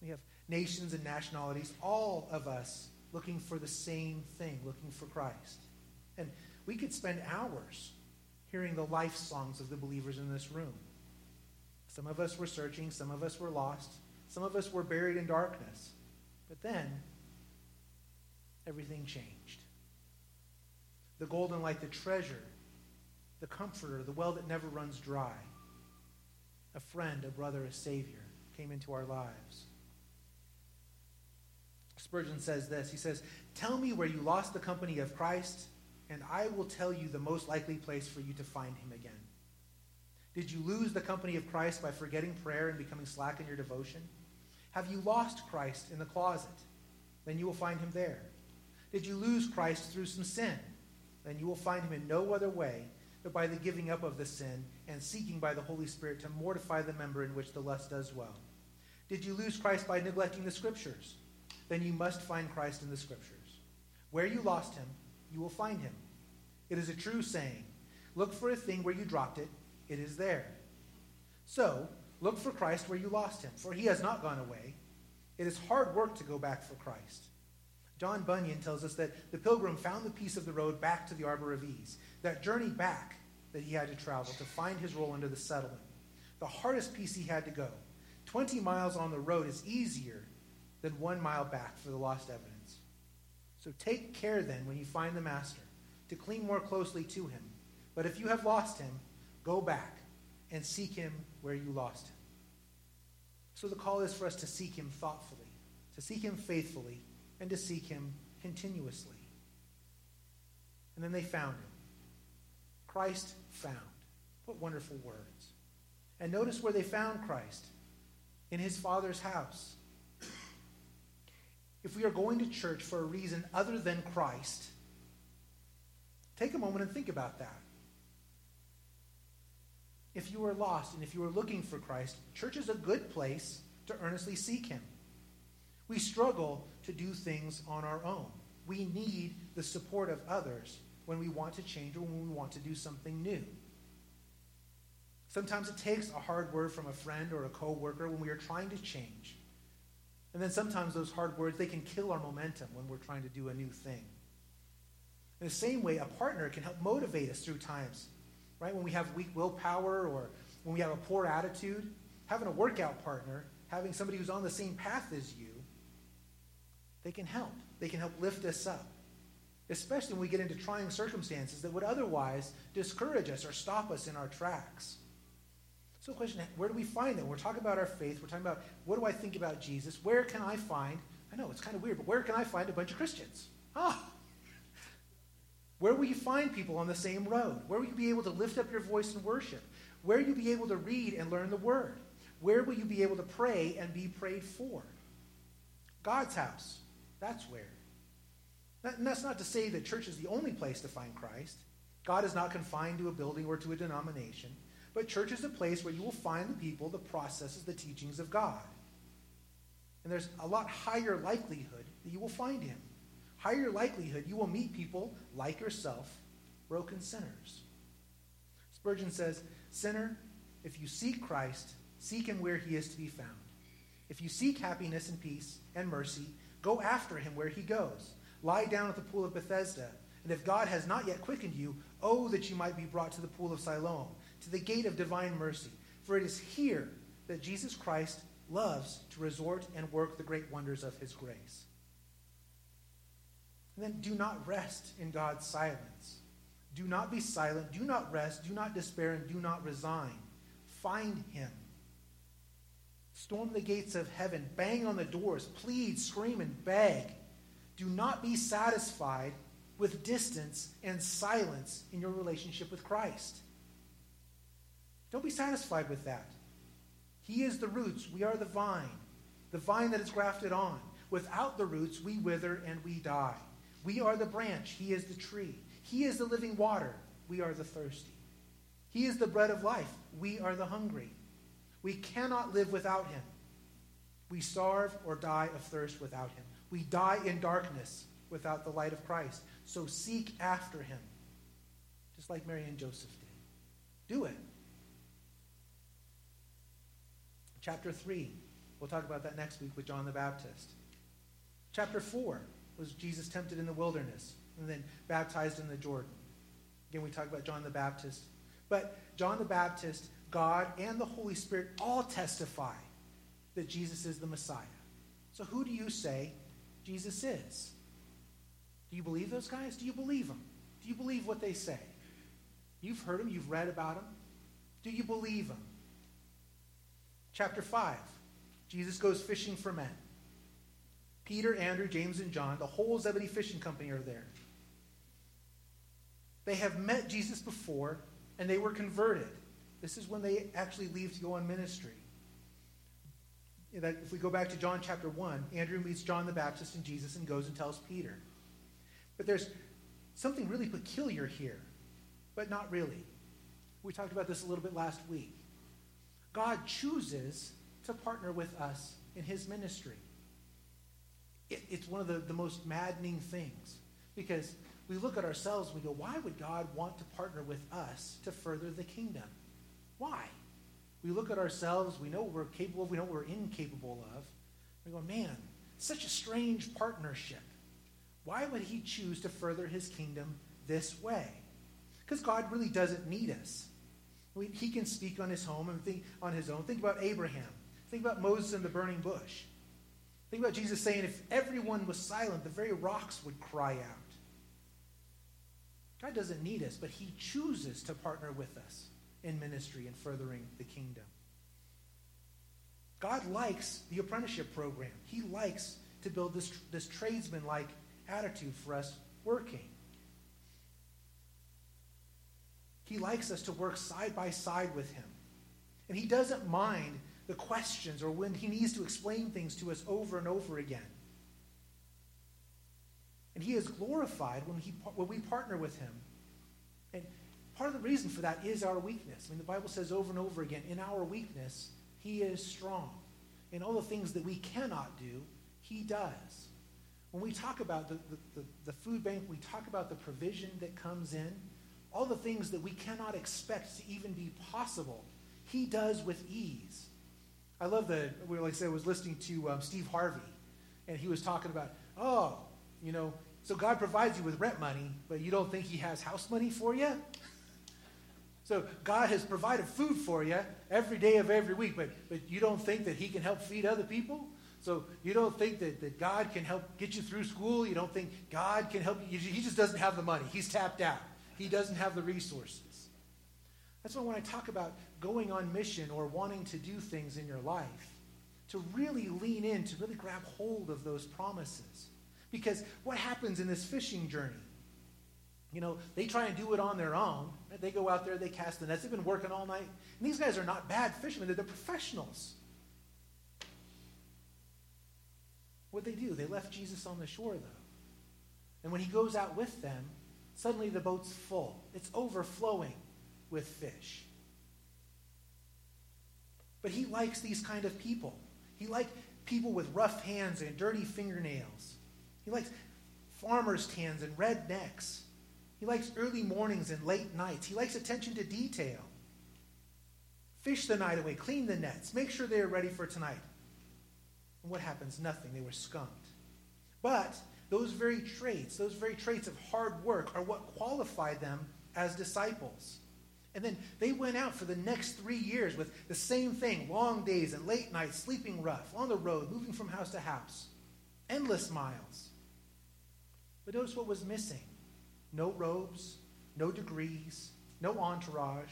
We have nations and nationalities, all of us looking for the same thing, looking for Christ. And we could spend hours hearing the life songs of the believers in this room. Some of us were searching, some of us were lost, some of us were buried in darkness. But then, everything changed. The golden light, the treasure, the comforter, the well that never runs dry, a friend, a brother, a savior came into our lives. Spurgeon says this He says, Tell me where you lost the company of Christ, and I will tell you the most likely place for you to find him again. Did you lose the company of Christ by forgetting prayer and becoming slack in your devotion? Have you lost Christ in the closet? Then you will find him there. Did you lose Christ through some sin? Then you will find him in no other way but by the giving up of the sin and seeking by the Holy Spirit to mortify the member in which the lust does dwell. Did you lose Christ by neglecting the Scriptures? Then you must find Christ in the Scriptures. Where you lost him, you will find him. It is a true saying Look for a thing where you dropped it, it is there. So, look for Christ where you lost him, for he has not gone away. It is hard work to go back for Christ. John Bunyan tells us that the pilgrim found the piece of the road back to the Arbor of Ease, that journey back that he had to travel to find his roll under the settlement. The hardest piece he had to go. 20 miles on the road is easier than one mile back for the lost evidence. So take care then when you find the Master to cling more closely to him. But if you have lost him, go back and seek him where you lost him. So the call is for us to seek him thoughtfully, to seek him faithfully, and to seek him continuously. And then they found him. Christ found. What wonderful words. And notice where they found Christ in his Father's house. If we are going to church for a reason other than Christ, take a moment and think about that. If you are lost and if you are looking for Christ, church is a good place to earnestly seek him. We struggle to do things on our own. We need the support of others when we want to change or when we want to do something new. Sometimes it takes a hard word from a friend or a coworker when we are trying to change. And then sometimes those hard words, they can kill our momentum when we're trying to do a new thing. In the same way, a partner can help motivate us through times, right? When we have weak willpower or when we have a poor attitude, having a workout partner, having somebody who's on the same path as you, they can help. They can help lift us up, especially when we get into trying circumstances that would otherwise discourage us or stop us in our tracks. So, the question where do we find them? We're talking about our faith. We're talking about what do I think about Jesus? Where can I find, I know it's kind of weird, but where can I find a bunch of Christians? Ah! Where will you find people on the same road? Where will you be able to lift up your voice in worship? Where will you be able to read and learn the word? Where will you be able to pray and be prayed for? God's house. That's where. And that's not to say that church is the only place to find Christ. God is not confined to a building or to a denomination. But church is a place where you will find the people, the processes, the teachings of God. And there's a lot higher likelihood that you will find him. higher likelihood you will meet people like yourself, broken sinners. Spurgeon says, Sinner, if you seek Christ, seek him where he is to be found. If you seek happiness and peace and mercy, go after him where he goes. Lie down at the pool of Bethesda. And if God has not yet quickened you, oh, that you might be brought to the pool of Siloam, to the gate of divine mercy. For it is here that Jesus Christ loves to resort and work the great wonders of his grace. And then do not rest in God's silence. Do not be silent. Do not rest. Do not despair. And do not resign. Find him. Storm the gates of heaven. Bang on the doors. Plead, scream, and beg. Do not be satisfied with distance and silence in your relationship with Christ. Don't be satisfied with that. He is the roots. We are the vine, the vine that is grafted on. Without the roots, we wither and we die. We are the branch. He is the tree. He is the living water. We are the thirsty. He is the bread of life. We are the hungry. We cannot live without him. We starve or die of thirst without him. We die in darkness without the light of Christ. So seek after him, just like Mary and Joseph did. Do it. Chapter 3, we'll talk about that next week with John the Baptist. Chapter 4 was Jesus tempted in the wilderness and then baptized in the Jordan. Again, we talk about John the Baptist. But John the Baptist, God, and the Holy Spirit all testify that Jesus is the Messiah. So who do you say Jesus is? Do you believe those guys? Do you believe them? Do you believe what they say? You've heard them, you've read about them. Do you believe them? Chapter 5 Jesus goes fishing for men. Peter, Andrew, James, and John, the whole Zebedee Fishing Company are there. They have met Jesus before and they were converted. This is when they actually leave to go on ministry. If we go back to John chapter 1, Andrew meets John the Baptist and Jesus and goes and tells Peter. But there's something really peculiar here, but not really. We talked about this a little bit last week. God chooses to partner with us in his ministry. It, it's one of the, the most maddening things because we look at ourselves and we go, why would God want to partner with us to further the kingdom? Why? We look at ourselves, we know what we're capable of, we know what we're incapable of. We go, man, such a strange partnership. Why would he choose to further his kingdom this way? Because God really doesn't need us. He can speak on his home and think on his own. Think about Abraham. Think about Moses and the burning bush. Think about Jesus saying, if everyone was silent, the very rocks would cry out. God doesn't need us, but he chooses to partner with us in ministry and furthering the kingdom. God likes the apprenticeship program. He likes to build this, this tradesman like attitude for us working. He likes us to work side by side with him. And he doesn't mind the questions or when he needs to explain things to us over and over again. And he is glorified when, he, when we partner with him. And part of the reason for that is our weakness. I mean, the Bible says over and over again, in our weakness, he is strong. In all the things that we cannot do, he does. When we talk about the, the, the, the food bank, we talk about the provision that comes in all the things that we cannot expect to even be possible, he does with ease. I love the, like I said, I was listening to um, Steve Harvey, and he was talking about, oh, you know, so God provides you with rent money, but you don't think he has house money for you? So God has provided food for you every day of every week, but, but you don't think that he can help feed other people? So you don't think that, that God can help get you through school? You don't think God can help you? He just doesn't have the money. He's tapped out. He doesn't have the resources. That's why when I talk about going on mission or wanting to do things in your life, to really lean in, to really grab hold of those promises. Because what happens in this fishing journey? You know, they try and do it on their own. They go out there, they cast the nets. They've been working all night. And these guys are not bad fishermen, they're, they're professionals. What they do? They left Jesus on the shore, though. And when he goes out with them, Suddenly the boat's full, it's overflowing with fish. But he likes these kind of people. He likes people with rough hands and dirty fingernails. He likes farmer's tans and rednecks. He likes early mornings and late nights. He likes attention to detail. Fish the night away, clean the nets, make sure they are ready for tonight. And what happens? Nothing. They were skunked. But those very traits, those very traits of hard work, are what qualified them as disciples. And then they went out for the next three years with the same thing long days and late nights, sleeping rough, on the road, moving from house to house, endless miles. But notice what was missing no robes, no degrees, no entourage,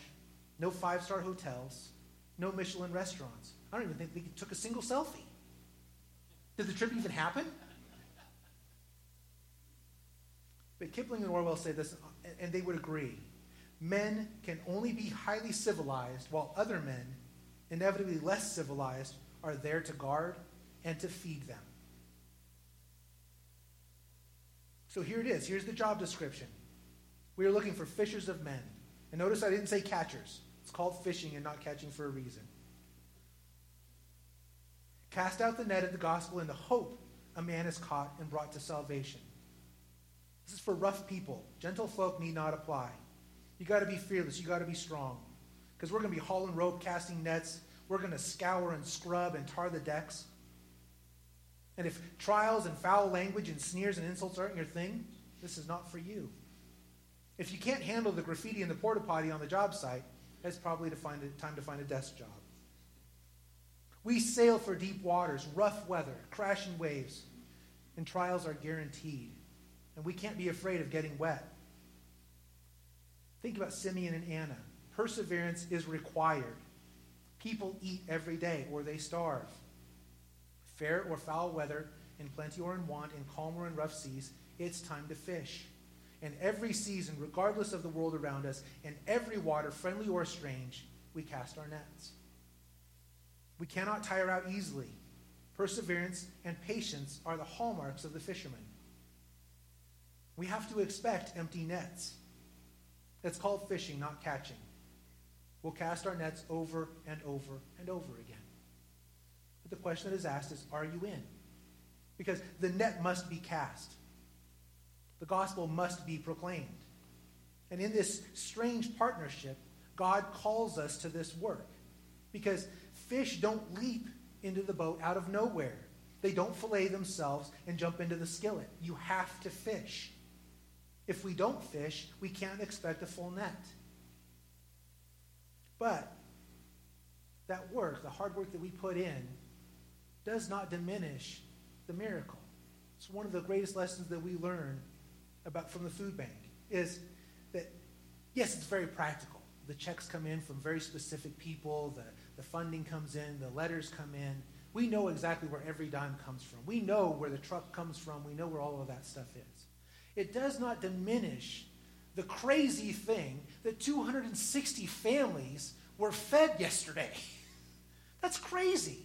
no five star hotels, no Michelin restaurants. I don't even think they took a single selfie. Did the trip even happen? But Kipling and Orwell say this, and they would agree. Men can only be highly civilized, while other men, inevitably less civilized, are there to guard and to feed them. So here it is. Here's the job description. We are looking for fishers of men. And notice I didn't say catchers. It's called fishing and not catching for a reason. Cast out the net of the gospel in the hope a man is caught and brought to salvation. This is for rough people. Gentle folk need not apply. You got to be fearless. You got to be strong. Because we're going to be hauling rope, casting nets. We're going to scour and scrub and tar the decks. And if trials and foul language and sneers and insults aren't your thing, this is not for you. If you can't handle the graffiti and the porta potty on the job site, it's probably to find a, time to find a desk job. We sail for deep waters, rough weather, crashing waves, and trials are guaranteed. And we can't be afraid of getting wet. Think about Simeon and Anna. Perseverance is required. People eat every day or they starve. Fair or foul weather, in plenty or in want, in calm or in rough seas, it's time to fish. In every season, regardless of the world around us, in every water, friendly or strange, we cast our nets. We cannot tire out easily. Perseverance and patience are the hallmarks of the fisherman. We have to expect empty nets. It's called fishing, not catching. We'll cast our nets over and over and over again. But the question that is asked is Are you in? Because the net must be cast, the gospel must be proclaimed. And in this strange partnership, God calls us to this work. Because fish don't leap into the boat out of nowhere. They don't fillet themselves and jump into the skillet. You have to fish. If we don't fish, we can't expect a full net. But that work, the hard work that we put in, does not diminish the miracle. It's one of the greatest lessons that we learn about from the food bank is that yes, it's very practical. The checks come in from very specific people, the, the funding comes in, the letters come in. We know exactly where every dime comes from. We know where the truck comes from. We know where all of that stuff is. It does not diminish the crazy thing that 260 families were fed yesterday. That's crazy.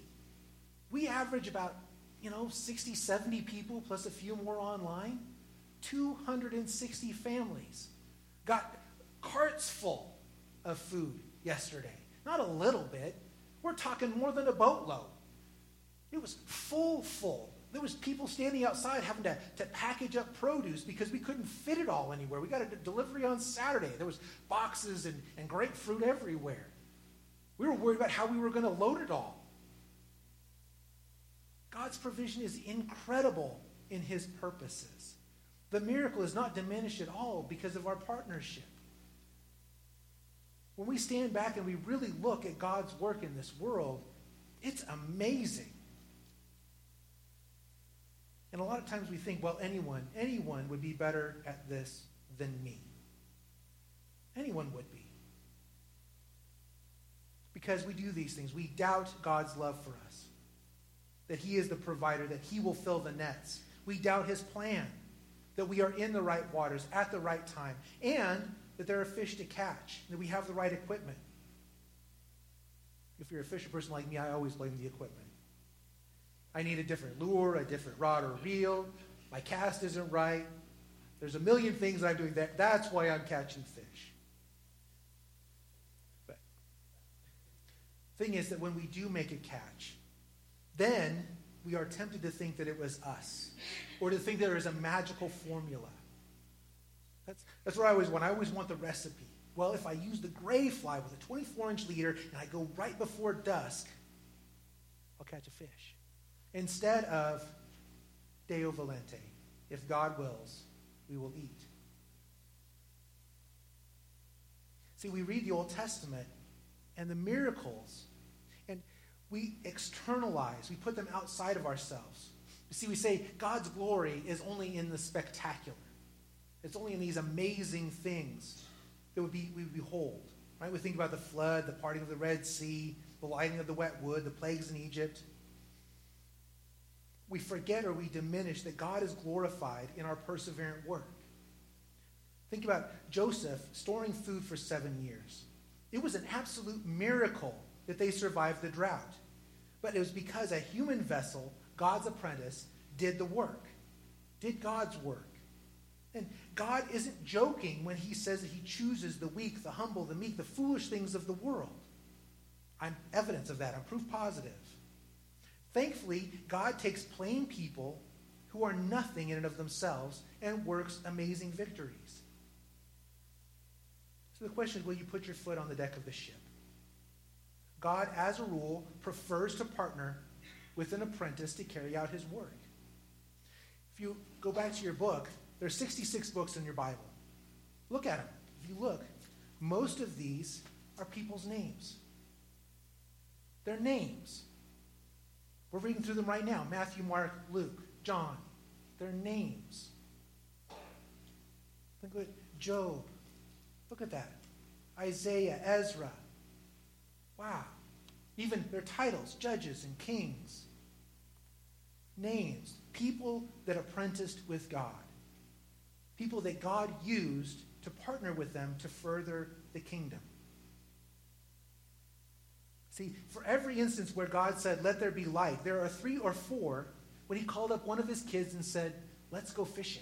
We average about, you know, 60, 70 people plus a few more online. 260 families got carts full of food yesterday. Not a little bit. We're talking more than a boatload. It was full, full. There was people standing outside having to, to package up produce because we couldn't fit it all anywhere. We got a delivery on Saturday. There was boxes and, and grapefruit everywhere. We were worried about how we were going to load it all. God's provision is incredible in his purposes. The miracle is not diminished at all because of our partnership. When we stand back and we really look at God's work in this world, it's amazing. And a lot of times we think, well, anyone, anyone would be better at this than me. Anyone would be. Because we do these things. We doubt God's love for us. That he is the provider, that he will fill the nets. We doubt his plan that we are in the right waters at the right time, and that there are fish to catch, that we have the right equipment. If you're a fisher person like me, I always blame the equipment. I need a different lure, a different rod or reel. My cast isn't right. There's a million things I'm doing. That, that's why I'm catching fish. But thing is that when we do make a catch, then we are tempted to think that it was us or to think that there is a magical formula. That's, that's what I always want. I always want the recipe. Well, if I use the gray fly with a 24 inch leader and I go right before dusk, I'll catch a fish. Instead of Deo Volente, if God wills, we will eat. See, we read the Old Testament and the miracles, and we externalize, we put them outside of ourselves. You see, we say God's glory is only in the spectacular. It's only in these amazing things that we behold. Right? We think about the flood, the parting of the Red Sea, the lighting of the wet wood, the plagues in Egypt. We forget or we diminish that God is glorified in our perseverant work. Think about Joseph storing food for seven years. It was an absolute miracle that they survived the drought. But it was because a human vessel, God's apprentice, did the work, did God's work. And God isn't joking when he says that he chooses the weak, the humble, the meek, the foolish things of the world. I'm evidence of that. I'm proof positive. Thankfully, God takes plain people who are nothing in and of themselves and works amazing victories. So the question is will you put your foot on the deck of the ship? God, as a rule, prefers to partner with an apprentice to carry out his work. If you go back to your book, there are 66 books in your Bible. Look at them. If you look, most of these are people's names. They're names. We're reading through them right now Matthew, Mark, Luke, John. They're names. Look at Job. Look at that. Isaiah, Ezra. Wow. Even their titles, judges and kings. Names. People that apprenticed with God. People that God used to partner with them to further the kingdom. See, for every instance where God said, Let there be light, there are three or four when he called up one of his kids and said, Let's go fishing.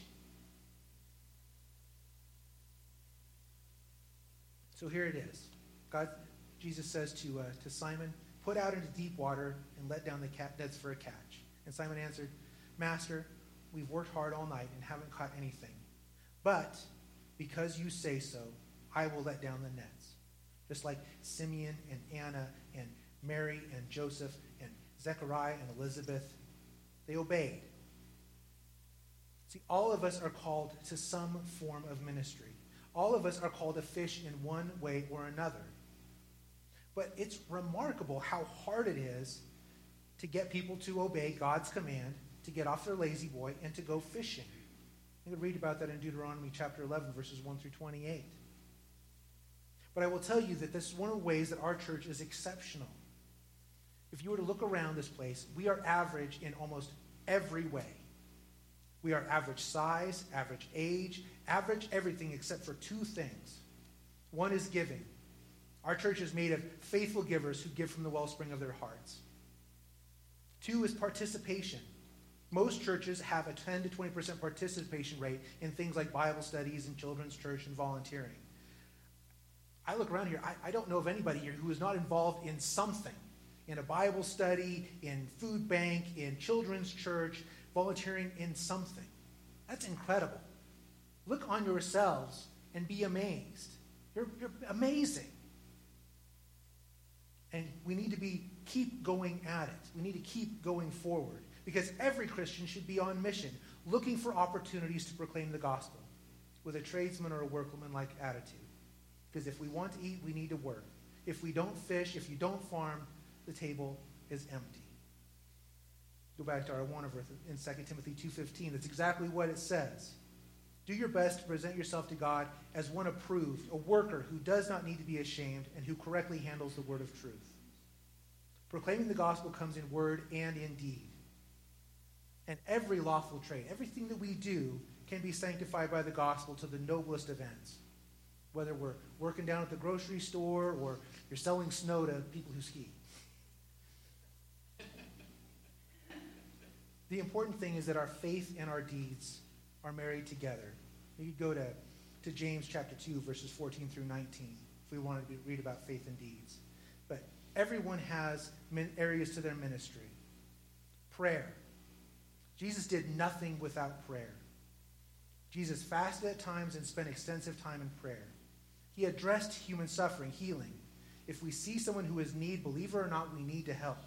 So here it is. God, Jesus says to, uh, to Simon, Put out into deep water and let down the cat nets for a catch. And Simon answered, Master, we've worked hard all night and haven't caught anything. But because you say so, I will let down the nets. Just like Simeon and Anna and Mary and Joseph and Zechariah and Elizabeth, they obeyed. See, all of us are called to some form of ministry. All of us are called to fish in one way or another. But it's remarkable how hard it is to get people to obey God's command, to get off their La-Z-Boy, and to go fishing. You can read about that in Deuteronomy chapter 11, verses 1 through 28. But I will tell you that this is one of the ways that our church is exceptional. If you were to look around this place, we are average in almost every way. We are average size, average age, average everything except for two things. One is giving. Our church is made of faithful givers who give from the wellspring of their hearts. Two is participation. Most churches have a 10 to 20% participation rate in things like Bible studies and children's church and volunteering. I look around here, I, I don't know of anybody here who is not involved in something in a Bible study, in food bank, in children's church, volunteering in something. That's incredible. Look on yourselves and be amazed. You're, you're amazing. And we need to be keep going at it. We need to keep going forward because every Christian should be on mission, looking for opportunities to proclaim the gospel with a tradesman or a workman-like attitude. Because if we want to eat, we need to work. If we don't fish, if you don't farm, the table is empty. Go back to our one verse in 2 Timothy 2.15. That's exactly what it says. Do your best to present yourself to God as one approved, a worker who does not need to be ashamed and who correctly handles the word of truth. Proclaiming the gospel comes in word and in deed. And every lawful trade, everything that we do, can be sanctified by the gospel to the noblest of ends. Whether we're working down at the grocery store or you're selling snow to people who ski. The important thing is that our faith and our deeds are married together. You could go to, to James chapter 2, verses 14 through 19, if we wanted to read about faith and deeds. But everyone has areas to their ministry Prayer. Jesus did nothing without prayer. Jesus fasted at times and spent extensive time in prayer. He addressed human suffering, healing. If we see someone who is in need, believer or not, we need to help.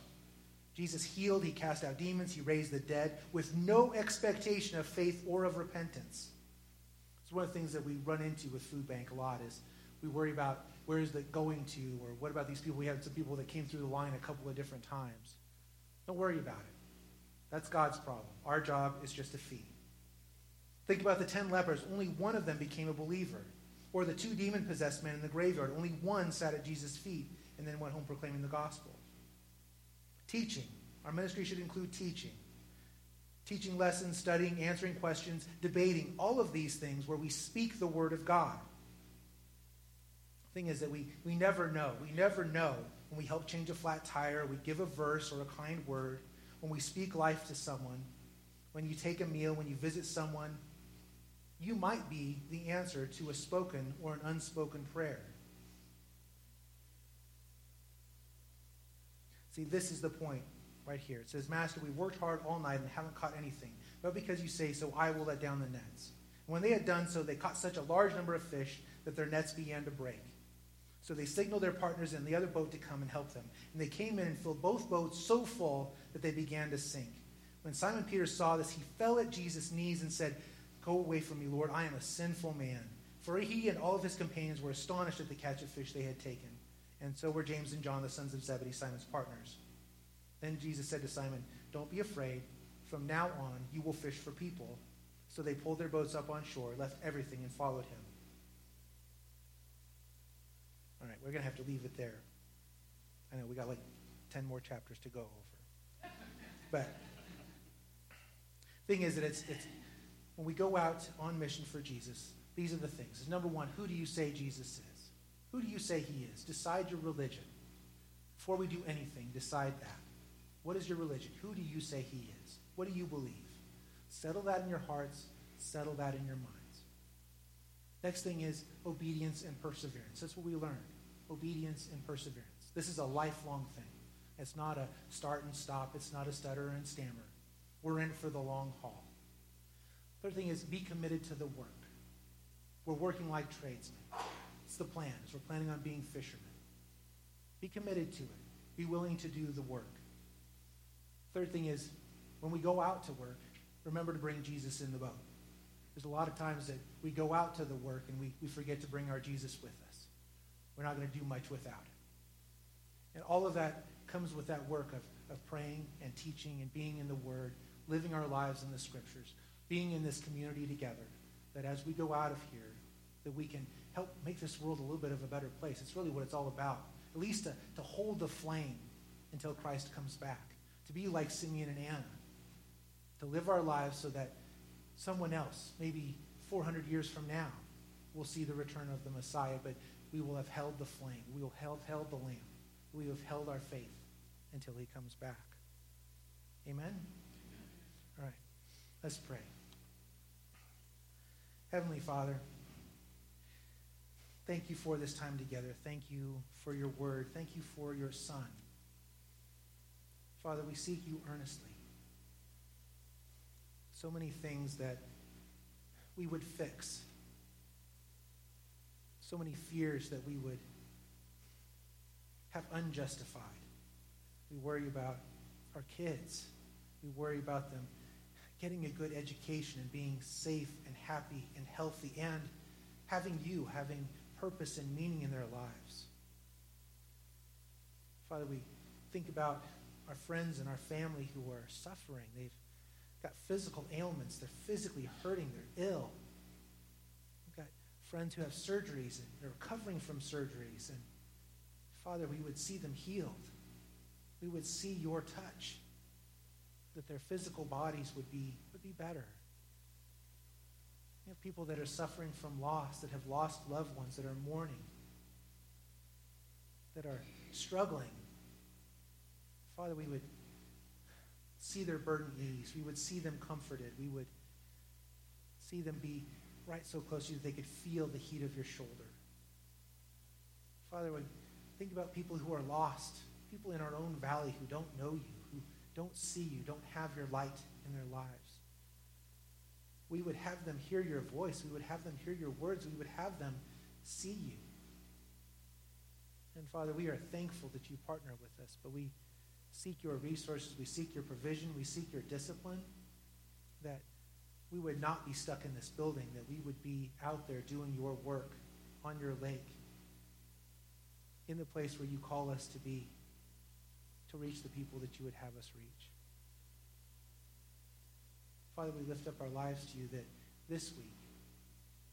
Jesus healed, he cast out demons, he raised the dead with no expectation of faith or of repentance. It's one of the things that we run into with Food Bank a lot is we worry about where is it going to, or what about these people? We had some people that came through the line a couple of different times. Don't worry about it. That's God's problem. Our job is just to feed. Think about the ten lepers. Only one of them became a believer. Or the two demon possessed men in the graveyard. Only one sat at Jesus' feet and then went home proclaiming the gospel. Teaching. Our ministry should include teaching. Teaching lessons, studying, answering questions, debating, all of these things where we speak the word of God thing is that we, we never know. We never know when we help change a flat tire, we give a verse or a kind word, when we speak life to someone, when you take a meal, when you visit someone, you might be the answer to a spoken or an unspoken prayer. See, this is the point right here. It says, Master, we worked hard all night and haven't caught anything. But because you say so, I will let down the nets. When they had done so, they caught such a large number of fish that their nets began to break. So they signaled their partners in the other boat to come and help them. And they came in and filled both boats so full that they began to sink. When Simon Peter saw this, he fell at Jesus' knees and said, Go away from me, Lord. I am a sinful man. For he and all of his companions were astonished at the catch of fish they had taken. And so were James and John, the sons of Zebedee, Simon's partners. Then Jesus said to Simon, Don't be afraid. From now on, you will fish for people. So they pulled their boats up on shore, left everything, and followed him. All right, we're going to have to leave it there. I know we got like 10 more chapters to go over. But thing is that it's, it's when we go out on mission for Jesus, these are the things. Number one, who do you say Jesus is? Who do you say he is? Decide your religion. Before we do anything, decide that. What is your religion? Who do you say he is? What do you believe? Settle that in your hearts, settle that in your minds. Next thing is obedience and perseverance. That's what we learned obedience and perseverance. This is a lifelong thing. It's not a start and stop, it's not a stutter and stammer. We're in for the long haul. Third thing is be committed to the work. We're working like tradesmen. It's the plan. we're planning on being fishermen. Be committed to it. Be willing to do the work. Third thing is when we go out to work, remember to bring Jesus in the boat. There's a lot of times that we go out to the work and we, we forget to bring our Jesus with us. We're not going to do much without it. And all of that comes with that work of, of praying and teaching and being in the Word, living our lives in the Scriptures, being in this community together, that as we go out of here, that we can help make this world a little bit of a better place. It's really what it's all about. At least to, to hold the flame until Christ comes back. To be like Simeon and Anna. To live our lives so that someone else, maybe 400 years from now, will see the return of the Messiah, but we will have held the flame. We will have held the lamp. We have held our faith until he comes back. Amen? All right. Let's pray. Heavenly Father, thank you for this time together. Thank you for your word. Thank you for your Son. Father, we seek you earnestly so many things that we would fix, so many fears that we would have unjustified. We worry about our kids. We worry about them getting a good education and being safe and happy and healthy and having you, having purpose and meaning in their lives. Father, we think about our friends and our family who are suffering. They've got physical ailments. They're physically hurting. They're ill. We've got friends who have surgeries and they're recovering from surgeries. And Father, we would see them healed. We would see your touch, that their physical bodies would be, would be better. We have people that are suffering from loss, that have lost loved ones, that are mourning, that are struggling. Father, we would see their burden eased. We would see them comforted. We would see them be right so close to you that they could feel the heat of your shoulder. Father, we think about people who are lost, people in our own valley who don't know you, don't see you, don't have your light in their lives. We would have them hear your voice. We would have them hear your words. We would have them see you. And Father, we are thankful that you partner with us, but we seek your resources, we seek your provision, we seek your discipline, that we would not be stuck in this building, that we would be out there doing your work on your lake, in the place where you call us to be, to reach the people that you would have us reach. Father, we lift up our lives to you that this week,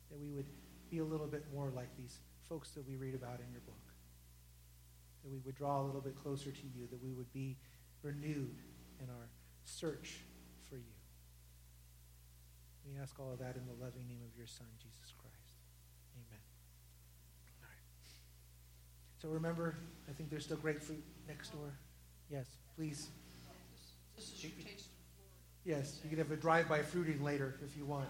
that we would be a little bit more like these folks that we read about in your book. That we would draw a little bit closer to you, that we would be renewed in our search for you. We ask all of that in the loving name of your Son, Jesus Christ. Amen. All right. So remember, I think there's still grapefruit next door. Yes, please. This is your taste of Yes, you can have a drive-by fruiting later if you want.